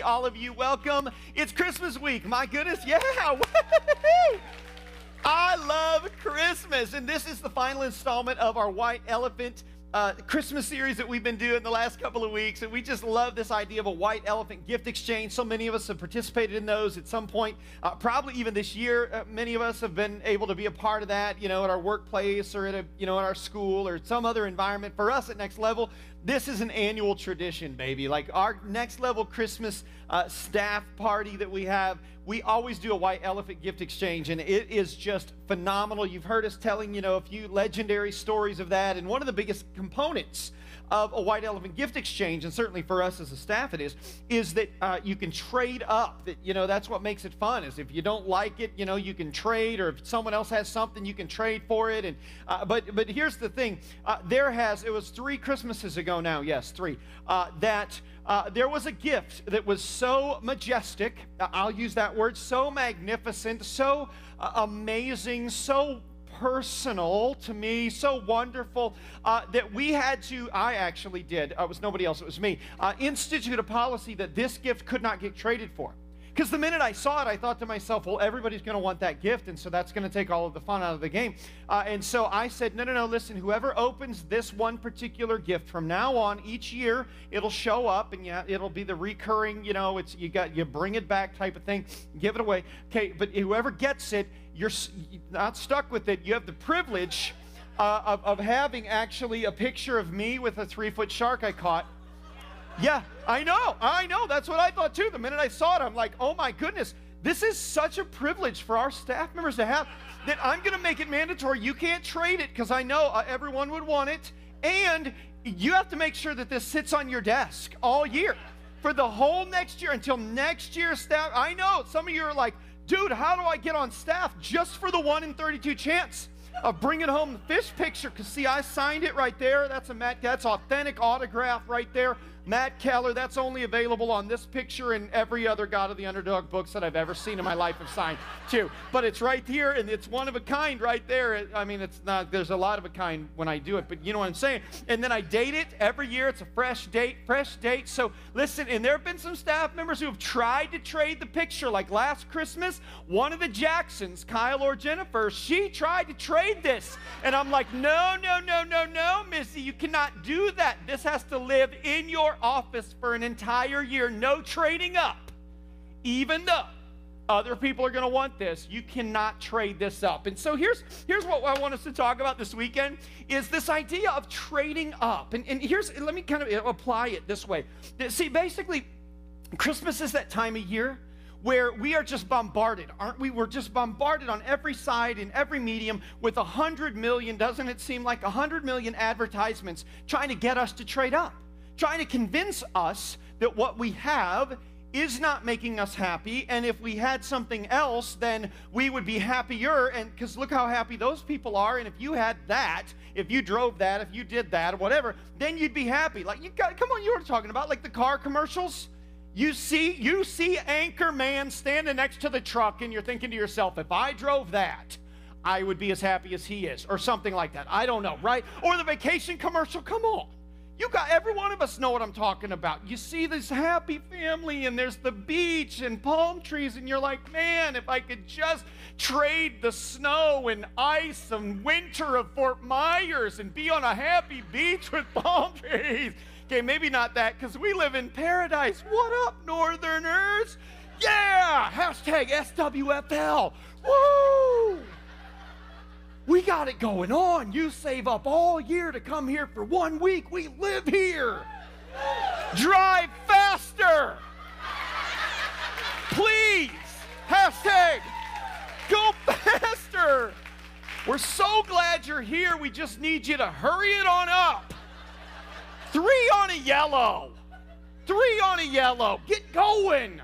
see all of you. Welcome. It's Christmas week. My goodness, yeah. I love Christmas. And this is the final installment of our White Elephant uh, Christmas series that we've been doing the last couple of weeks, and we just love this idea of a white elephant gift exchange. So many of us have participated in those at some point, uh, probably even this year. Uh, many of us have been able to be a part of that, you know, at our workplace or at a, you know, at our school or some other environment. For us at Next Level, this is an annual tradition, baby. Like our Next Level Christmas uh, staff party that we have, we always do a white elephant gift exchange, and it is just phenomenal. You've heard us telling, you know, a few legendary stories of that, and one of the biggest components of a white elephant gift exchange, and certainly for us as a staff it is, is that uh, you can trade up. That you know that's what makes it fun. Is if you don't like it, you know you can trade, or if someone else has something, you can trade for it. And uh, but but here's the thing: uh, there has it was three Christmases ago now, yes, three uh, that. Uh, there was a gift that was so majestic, uh, I'll use that word, so magnificent, so amazing, so personal to me, so wonderful uh, that we had to, I actually did, uh, it was nobody else, it was me, uh, institute a policy that this gift could not get traded for. Because the minute I saw it, I thought to myself, well, everybody's going to want that gift, and so that's going to take all of the fun out of the game. Uh, and so I said, no, no, no, listen, whoever opens this one particular gift from now on, each year, it'll show up, and yeah, it'll be the recurring, you know, it's you got you bring it back type of thing, give it away. Okay, but whoever gets it, you're not stuck with it. You have the privilege uh, of, of having actually a picture of me with a three foot shark I caught. Yeah, I know. I know. That's what I thought too. The minute I saw it, I'm like, oh my goodness, this is such a privilege for our staff members to have that I'm going to make it mandatory. You can't trade it because I know uh, everyone would want it. And you have to make sure that this sits on your desk all year for the whole next year until next year staff. I know some of you are like, dude, how do I get on staff just for the 1 in 32 chance of bringing home the fish picture? Because, see, I signed it right there. That's a Matt, that's authentic autograph right there. Matt Keller, that's only available on this picture and every other God of the Underdog books that I've ever seen in my life have signed too. But it's right here and it's one of a kind right there. I mean, it's not, there's a lot of a kind when I do it, but you know what I'm saying? And then I date it every year. It's a fresh date, fresh date. So listen, and there have been some staff members who have tried to trade the picture. Like last Christmas, one of the Jacksons, Kyle or Jennifer, she tried to trade this. And I'm like, no, no, no, no, no, Missy, you cannot do that. This has to live in your your office for an entire year, no trading up, even though other people are going to want this you cannot trade this up. And so here's here's what i want us to talk about this weekend is this idea of trading up. And, and here's let me kind of apply it this way. See basically christmas is that time of year where we are just bombarded, aren't we? We're just bombarded on every side, in every medium, with a hundred million, doesn't it seem like a hundred million advertisements trying to get us to trade up trying to convince us that what we have is not making us happy and if we had something else then we would be happier and because look how happy those people are and if you had that if you drove that if you did that or whatever then you'd be happy. Like you got come on you were talking about? Like the car commercials? You see you see anchor man standing next to the truck and you're thinking to yourself if i drove that i would be as happy as he is or something like that. I don't know right? Or the vacation commercial come on you got every one of us know what I'm talking about. You see this happy family, and there's the beach and palm trees, and you're like, man, if I could just trade the snow and ice and winter of Fort Myers and be on a happy beach with palm trees. Okay, maybe not that because we live in paradise. What up, Northerners? Yeah! Hashtag SWFL. Woo! We got it going on. You save up all year to come here for one week. We live here. Drive faster. Please. Hashtag go faster. We're so glad you're here. We just need you to hurry it on up. Three on a yellow. Three on a yellow. Get going.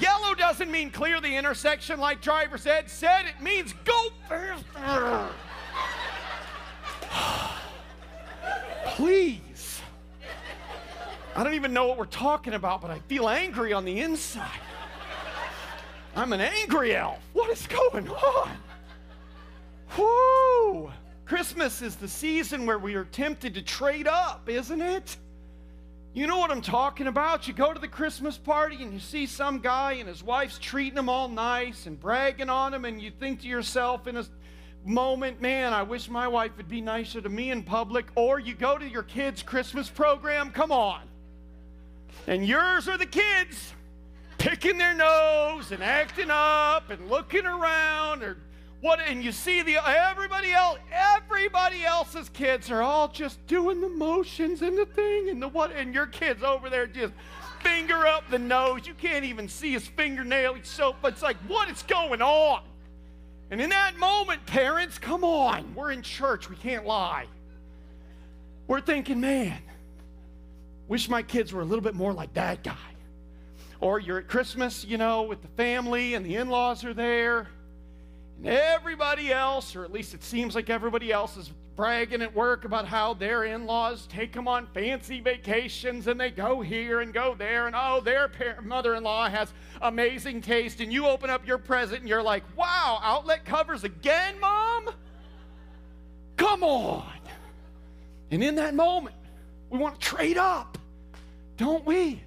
Yellow doesn't mean clear the intersection like driver ed said. It means go faster. Please. I don't even know what we're talking about, but I feel angry on the inside. I'm an angry elf. What is going on? Whoo! Christmas is the season where we are tempted to trade up, isn't it? You know what I'm talking about? You go to the Christmas party and you see some guy and his wife's treating him all nice and bragging on him, and you think to yourself in a moment, man, I wish my wife would be nicer to me in public. Or you go to your kid's Christmas program, come on. And yours are the kids picking their nose and acting up and looking around or what and you see the everybody else everybody else's kids are all just doing the motions and the thing and the what and your kids over there just finger up the nose. You can't even see his fingernail. He's so but it's like what is going on? And in that moment parents come on. We're in church. We can't lie. We're thinking man wish my kids were a little bit more like that guy. Or you're at christmas you know with the family and the in-laws are there and everybody else, or at least it seems like everybody else, is bragging at work about how their in laws take them on fancy vacations and they go here and go there. And oh, their mother in law has amazing taste. And you open up your present and you're like, wow, outlet covers again, mom? Come on. And in that moment, we want to trade up, don't we?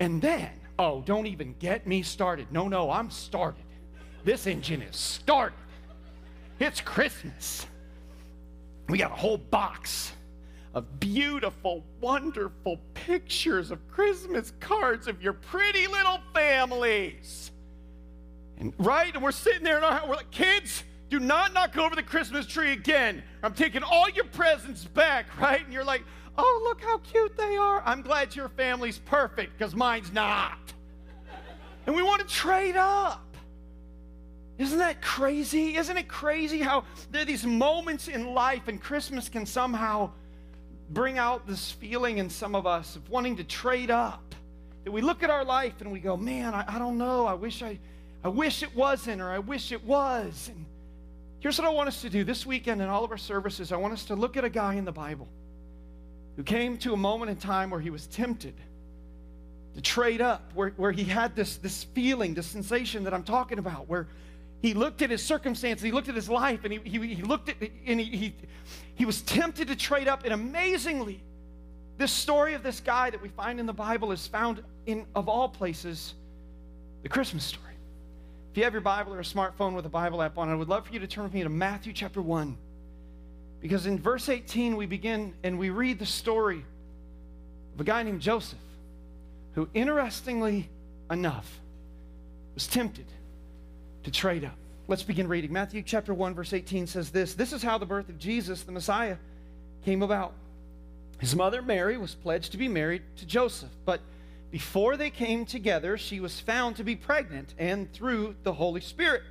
And then, oh, don't even get me started. No, no, I'm started this engine is started. It's Christmas. We got a whole box of beautiful, wonderful pictures of Christmas cards of your pretty little families. And right, and we're sitting there and we're like, kids, do not knock over the Christmas tree again. I'm taking all your presents back, right? And you're like, oh, look how cute they are. I'm glad your family's perfect because mine's not. And we want to trade up. Isn't that crazy? Isn't it crazy how there are these moments in life and Christmas can somehow bring out this feeling in some of us of wanting to trade up? That we look at our life and we go, man, I, I don't know. I wish I, I wish it wasn't, or I wish it was. And here's what I want us to do this weekend in all of our services. I want us to look at a guy in the Bible who came to a moment in time where he was tempted to trade up, where, where he had this, this feeling, this sensation that I'm talking about, where he looked at his circumstances, he looked at his life, and he, he, he looked at, and he, he, he was tempted to trade up. And amazingly, this story of this guy that we find in the Bible is found in, of all places, the Christmas story. If you have your Bible or a smartphone with a Bible app on, I would love for you to turn with me to Matthew chapter 1. Because in verse 18, we begin and we read the story of a guy named Joseph, who, interestingly enough, was tempted to trade up. Let's begin reading. Matthew chapter 1, verse 18 says this This is how the birth of Jesus, the Messiah, came about. His mother Mary was pledged to be married to Joseph, but before they came together, she was found to be pregnant and through the Holy Spirit.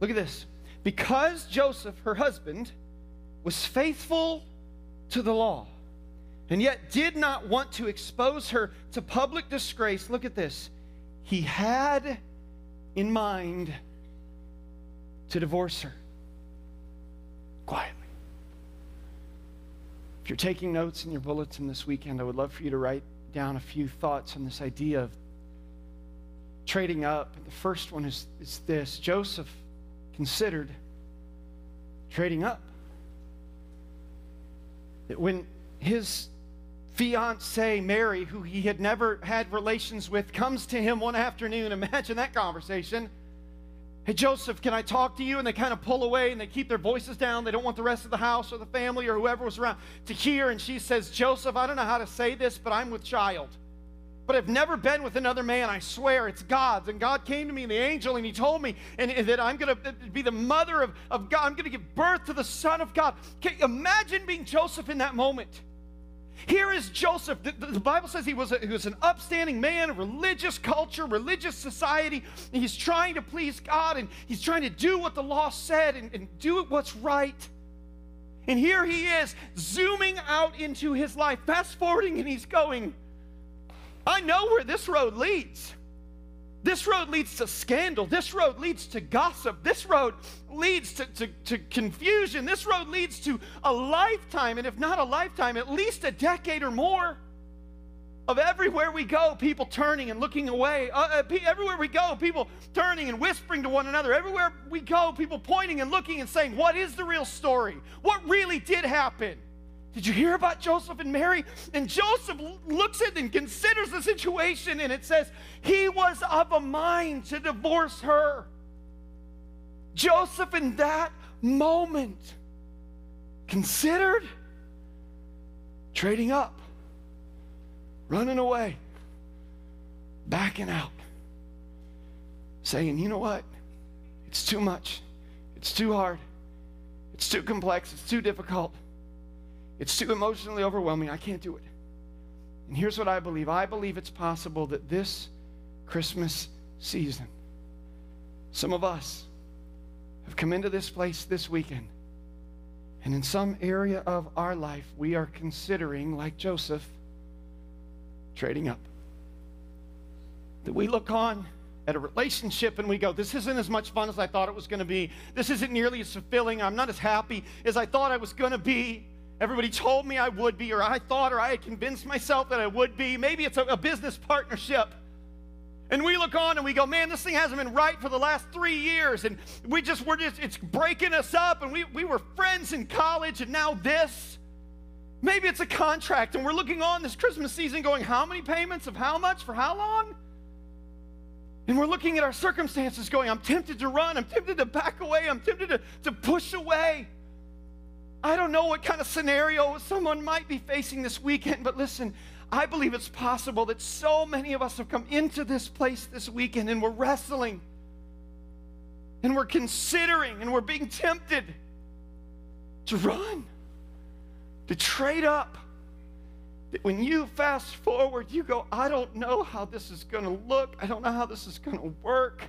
Look at this. Because Joseph, her husband, was faithful to the law and yet did not want to expose her to public disgrace, look at this. He had in mind to divorce her quietly. If you're taking notes in your bulletin this weekend, I would love for you to write down a few thoughts on this idea of trading up. The first one is, is this Joseph considered trading up. That when his fiancee Mary, who he had never had relations with, comes to him one afternoon. Imagine that conversation. Hey, Joseph, can I talk to you? And they kind of pull away and they keep their voices down. They don't want the rest of the house or the family or whoever was around to hear. And she says, Joseph, I don't know how to say this, but I'm with child. But I've never been with another man. I swear it's God's. And God came to me, in the angel, and he told me and, and that I'm going to be the mother of, of God. I'm going to give birth to the Son of God. Can you imagine being Joseph in that moment? Here is Joseph. The, the, Bible says he was, a, he was an upstanding man, religious culture, religious society. he's trying to please God and he's trying to do what the law said and, and do what's right. And here he is zooming out into his life, fast forwarding, and he's going, I know where this road leads. This road leads to scandal. This road leads to gossip. This road leads to, to, to, confusion. This road leads to a lifetime, and if not a lifetime, at least a decade or more of everywhere we go, people turning and looking away. Uh, uh, everywhere we go, people turning and whispering to one another. Everywhere we go, people pointing and looking and saying, What is the real story? What really did happen? Did you hear about Joseph and Mary? And Joseph looks at and considers the situation, and it says he was of a mind to divorce her. Joseph, in that moment, considered trading up, running away, backing out, saying, you know what? It's too much. It's too hard. It's too complex. It's too difficult. It's too emotionally overwhelming. I can't do it. And here's what I believe I believe it's possible that this Christmas season, some of us have come into this place this weekend, and in some area of our life, we are considering, like Joseph, trading up. That we look on at a relationship and we go, This isn't as much fun as I thought it was going to be. This isn't nearly as fulfilling. I'm not as happy as I thought I was going to be. Everybody told me I would be, or I thought, or I had convinced myself that I would be. Maybe it's a, a business partnership. And we look on and we go, man, this thing hasn't been right for the last three years. And we just, we're just, it's breaking us up. And we, we were friends in college, and now this. Maybe it's a contract, and we're looking on this Christmas season going, how many payments of how much for how long? And we're looking at our circumstances going, I'm tempted to run, I'm tempted to back away, I'm tempted to, to push away. I don't know what kind of scenario someone might be facing this weekend, but listen, I believe it's possible that so many of us have come into this place this weekend and we're wrestling and we're considering and we're being tempted to run, to trade up. That when you fast forward, you go, I don't know how this is going to look, I don't know how this is going to work.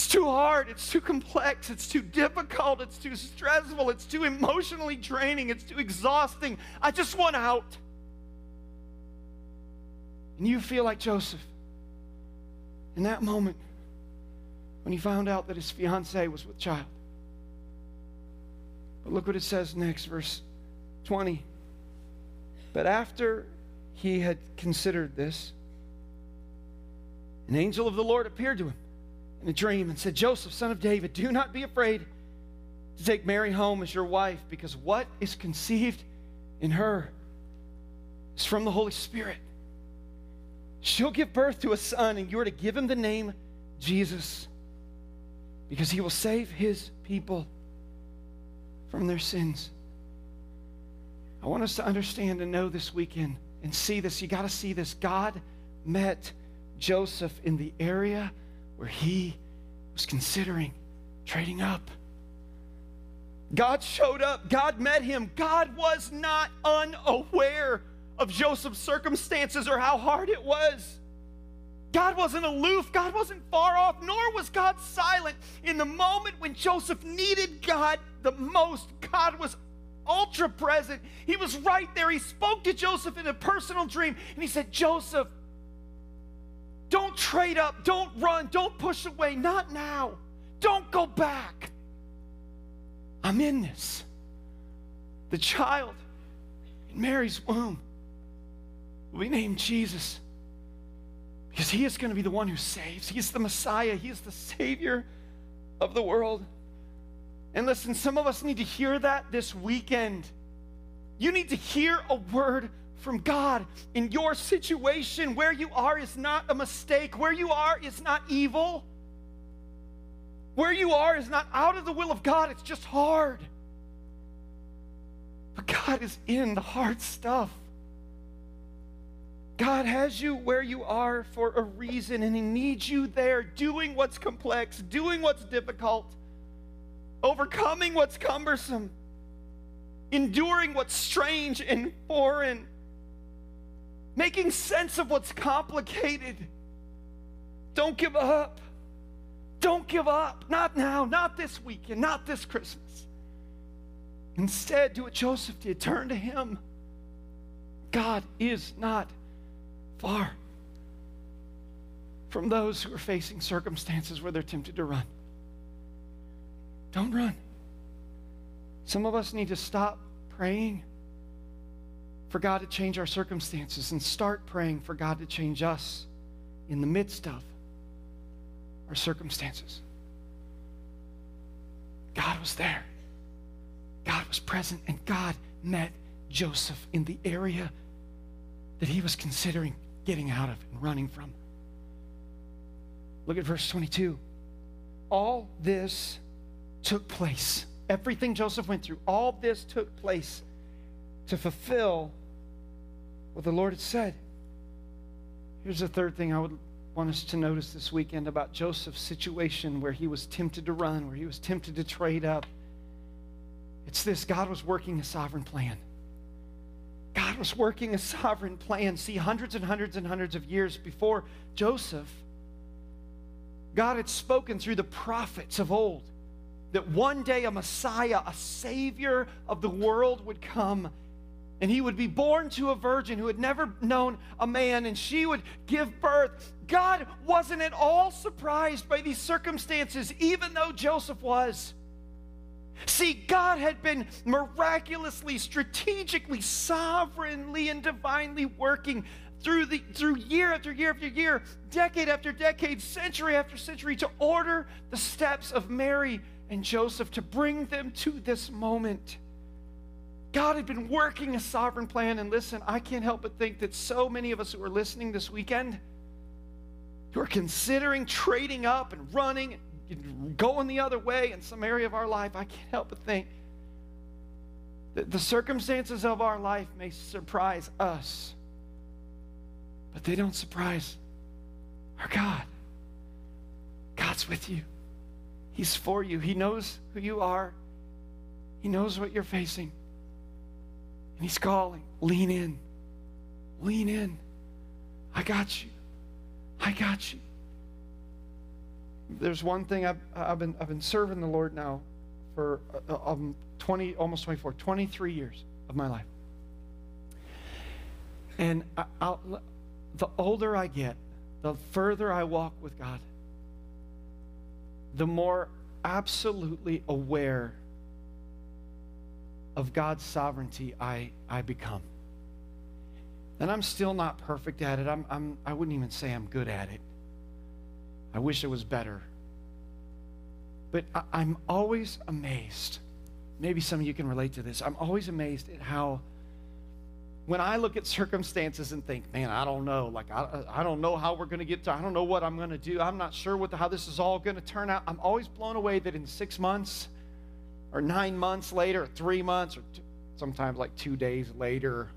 It's too hard. It's too complex. It's too difficult. It's too stressful. It's too emotionally draining. It's too exhausting. I just want out. And you feel like Joseph in that moment when he found out that his fiancee was with child. But look what it says next, verse 20. But after he had considered this, an angel of the Lord appeared to him in a dream and said, Joseph, son of David, do not be afraid to take Mary home as your wife, because what is conceived in her is from the Holy Spirit. She'll give birth to a son, and you are to give him the name Jesus, because he will save his people from their sins. I want us to understand and know this weekend and see this. You got to see this. God met Joseph in the area where he was considering trading up. God showed up, God met him. God was not unaware of Joseph's circumstances or how hard it was. God wasn't aloof, God wasn't far off, nor was God silent. In the moment when Joseph needed God the most, God was ultra present. He was right there. He spoke to Joseph in a personal dream, and he said, Joseph, don't trade up. Don't run. Don't push away. Not now. Don't go back. I'm in this. The child in Mary's womb will be named Jesus because he is going to be the one who saves. He is the Messiah, he is the Savior of the world. And listen, some of us need to hear that this weekend. You need to hear a word from God in your situation. Where you are is not a mistake, where you are is not evil. Where you are is not out of the will of God, it's just hard. But God is in the hard stuff. God has you where you are for a reason, and He needs you there doing what's complex, doing what's difficult, overcoming what's cumbersome, enduring what's strange and foreign making sense of what's complicated. Don't give up. Don't give up. Not now, not this weekend, not this Christmas. Instead, do what Joseph did turn to Him. God is not far from those who are facing circumstances where they're tempted to run. Don't run. Some of us need to stop praying for God to change our circumstances and start praying for God to change us in the midst of our circumstances. God was there, God was present, and God met Joseph in the area that he was considering getting out of and running from. Look at verse 22. All this took place. Everything Joseph went through, all this took place to fulfill what the Lord had said. Here's the third thing I would want us to notice this weekend about Joseph's situation where he was tempted to run, where he was tempted to trade up. It's this God was working a sovereign plan. God was working a sovereign plan. See, hundreds and hundreds and hundreds of years before Joseph, God had spoken through the prophets of old that one day a Messiah, a Savior of the world would come and he would be born to a virgin who had never known a man, and she would give birth. God wasn't at all surprised by these circumstances, even though Joseph was. See, God had been miraculously, strategically, sovereignly, and divinely working through the through year after year after year, decade after decade, century after century to order the steps of Mary and Joseph to bring them to this moment. God had been working a sovereign plan. And listen, I can't help but think that so many of us who are listening this weekend, who are considering trading up and running and going the other way in some area of our life, I can't help but think that the circumstances of our life may surprise us, but they don't surprise our God. God's with you, He's for you, He knows who you are, He knows what you're facing. And he's calling, lean in. Lean in. I got you. I got you. There's one thing I've, I've, been, I've been serving the Lord now for uh, um, 20, almost 24, 23 years of my life. And I, I'll, the older I get, the further I walk with God, the more absolutely aware of God's sovereignty I, I become. And I'm still not perfect at it. I'm, I'm, I wouldn't even say I'm good at it. I wish it was better. But I, I'm always amazed. Maybe some of you can relate to this. I'm always amazed at how, when I look at circumstances and think, man, I don't know. Like, I, I don't know how we're going to get to, I don't know what I'm going to do. I'm not sure what the, how this is all going to turn out. I'm always blown away that in six months, or nine months later, or three months, or two, sometimes like two days later,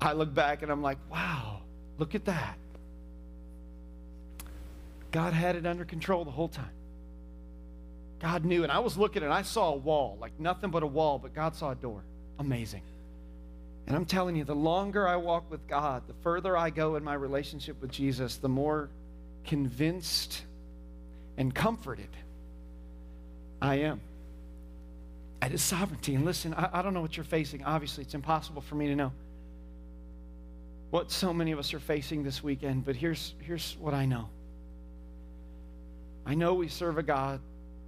I look back and I'm like, wow, look at that. God had it under control the whole time. God knew. And I was looking and I saw a wall, like nothing but a wall, but God saw a door. Amazing. And I'm telling you, the longer I walk with God, the further I go in my relationship with Jesus, the more convinced and comforted I am. At his sovereignty. And listen, I, I don't know what you're facing. Obviously, it's impossible for me to know what so many of us are facing this weekend, but here's, here's what I know. I know we serve a God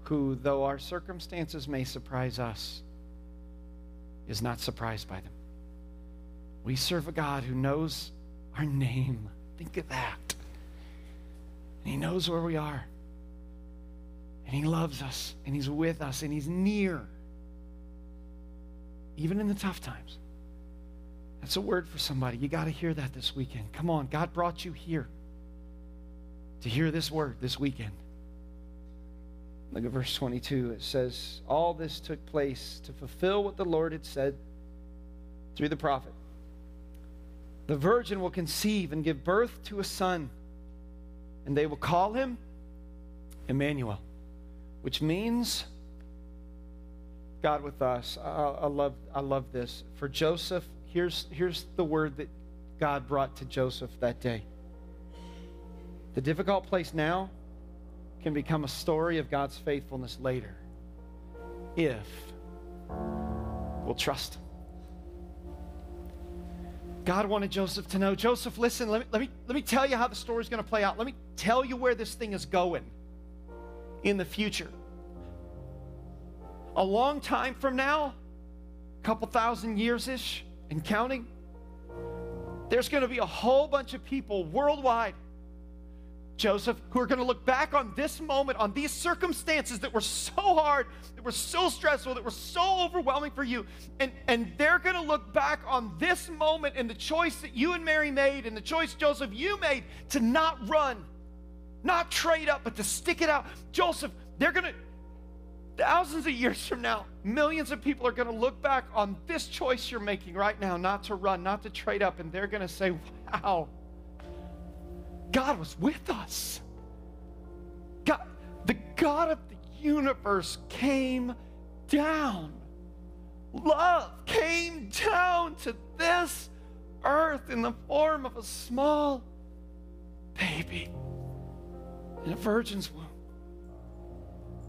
who, though our circumstances may surprise us, is not surprised by them. We serve a God who knows our name. Think of that. And He knows where we are. And He loves us, and He's with us, and He's near, even in the tough times. That's a word for somebody. You got to hear that this weekend. Come on, God brought you here to hear this word this weekend. Look at verse 22. It says, All this took place to fulfill what the Lord had said through the prophet. The virgin will conceive and give birth to a son, and they will call him Emmanuel which means God with us. I, I, love, I love this. For Joseph, here's, here's the word that God brought to Joseph that day. The difficult place now can become a story of God's faithfulness later if we'll trust Him. God wanted Joseph to know Joseph, listen, let me, let me, let me tell you how the story's going to play out. Let me tell you where this thing is going in the future. A long time from now, a couple thousand years ish and counting, there's going to be a whole bunch of people worldwide Joseph, who are going to look back on this moment, on these circumstances that were so hard, that were so stressful, that were so overwhelming for you. And, and they're going to look back on this moment and the choice that you and Mary made, and the choice, Joseph, you made to not run, not trade up, but to stick it out. Joseph, they're going to, thousands of years from now, millions of people are going to look back on this choice you're making right now, not to run, not to trade up, and they're going to say, wow God was with us. God, the God of the universe came down. Love came down to this earth in the form of a small baby in a virgin's womb.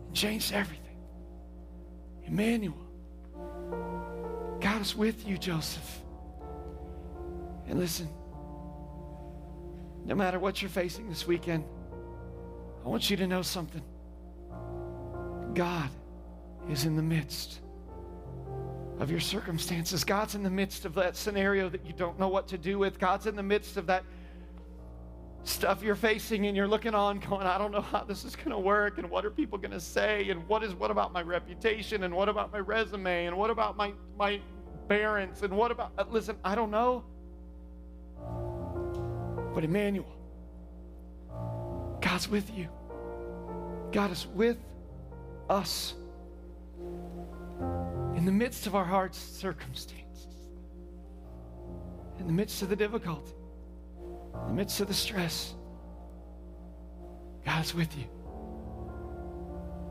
It changed everything. Emmanuel. God is with you, Joseph. And listen, no matter what you're facing this weekend, I want you to know something. God is in the midst of your circumstances. God's in the midst of that scenario that you don't know what to do with. God's in the midst of that stuff you're facing and you're looking on going, I don't know how this is going to work and what are people going to say and what is what about my reputation and what about my resume and what about my my parents and what about uh, listen, I don't know. But Emmanuel, God's with you. God is with us in the midst of our heart's circumstances, in the midst of the difficulty, in the midst of the stress. God's with you.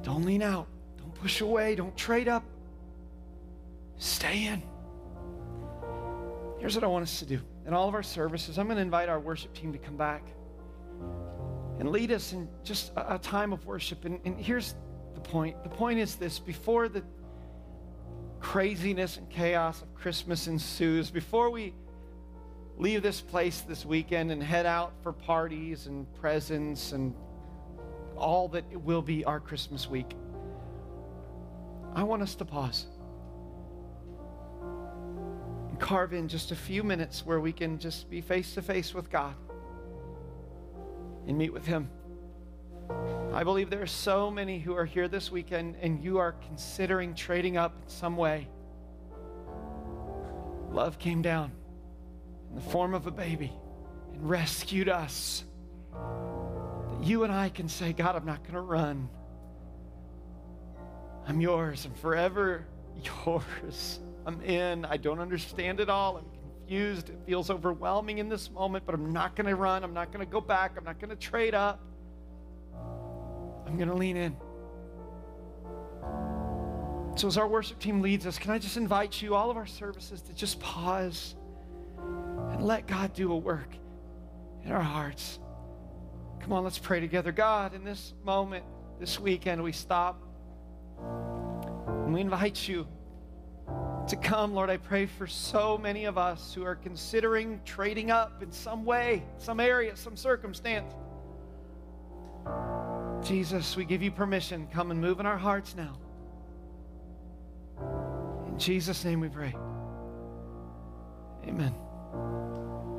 Don't lean out. Don't push away. Don't trade up. Stay in. Here's what I want us to do in all of our services, I'm going to invite our worship team to come back and lead us in just a, a time of worship. And, and here's the point the point is this before the craziness and chaos of Christmas ensues, before we leave this place this weekend and head out for parties and presents and all that will be our Christmas week, I want us to pause and carve in just a few minutes where we can just be face to face with God and meet with Him. I believe there are so many who are here this weekend and you are considering trading up in some way. Love came down in the form of a baby and rescued us. That you and I can say, God, I'm not going to run. I'm yours. I'm forever yours. I'm in. I don't understand it all. I'm confused. It feels overwhelming in this moment, but I'm not going to run. I'm not going to go back. I'm not going to trade up. I'm going to lean in. So, as our worship team leads us, can I just invite you, all of our services, to just pause and let God do a work in our hearts? Come on, let's pray together. God, in this moment, this weekend, we stop and we invite you to come. Lord, I pray for so many of us who are considering trading up in some way, some area, some circumstance. Jesus, we give you permission. Come and move in our hearts now. In Jesus' name we pray. Amen.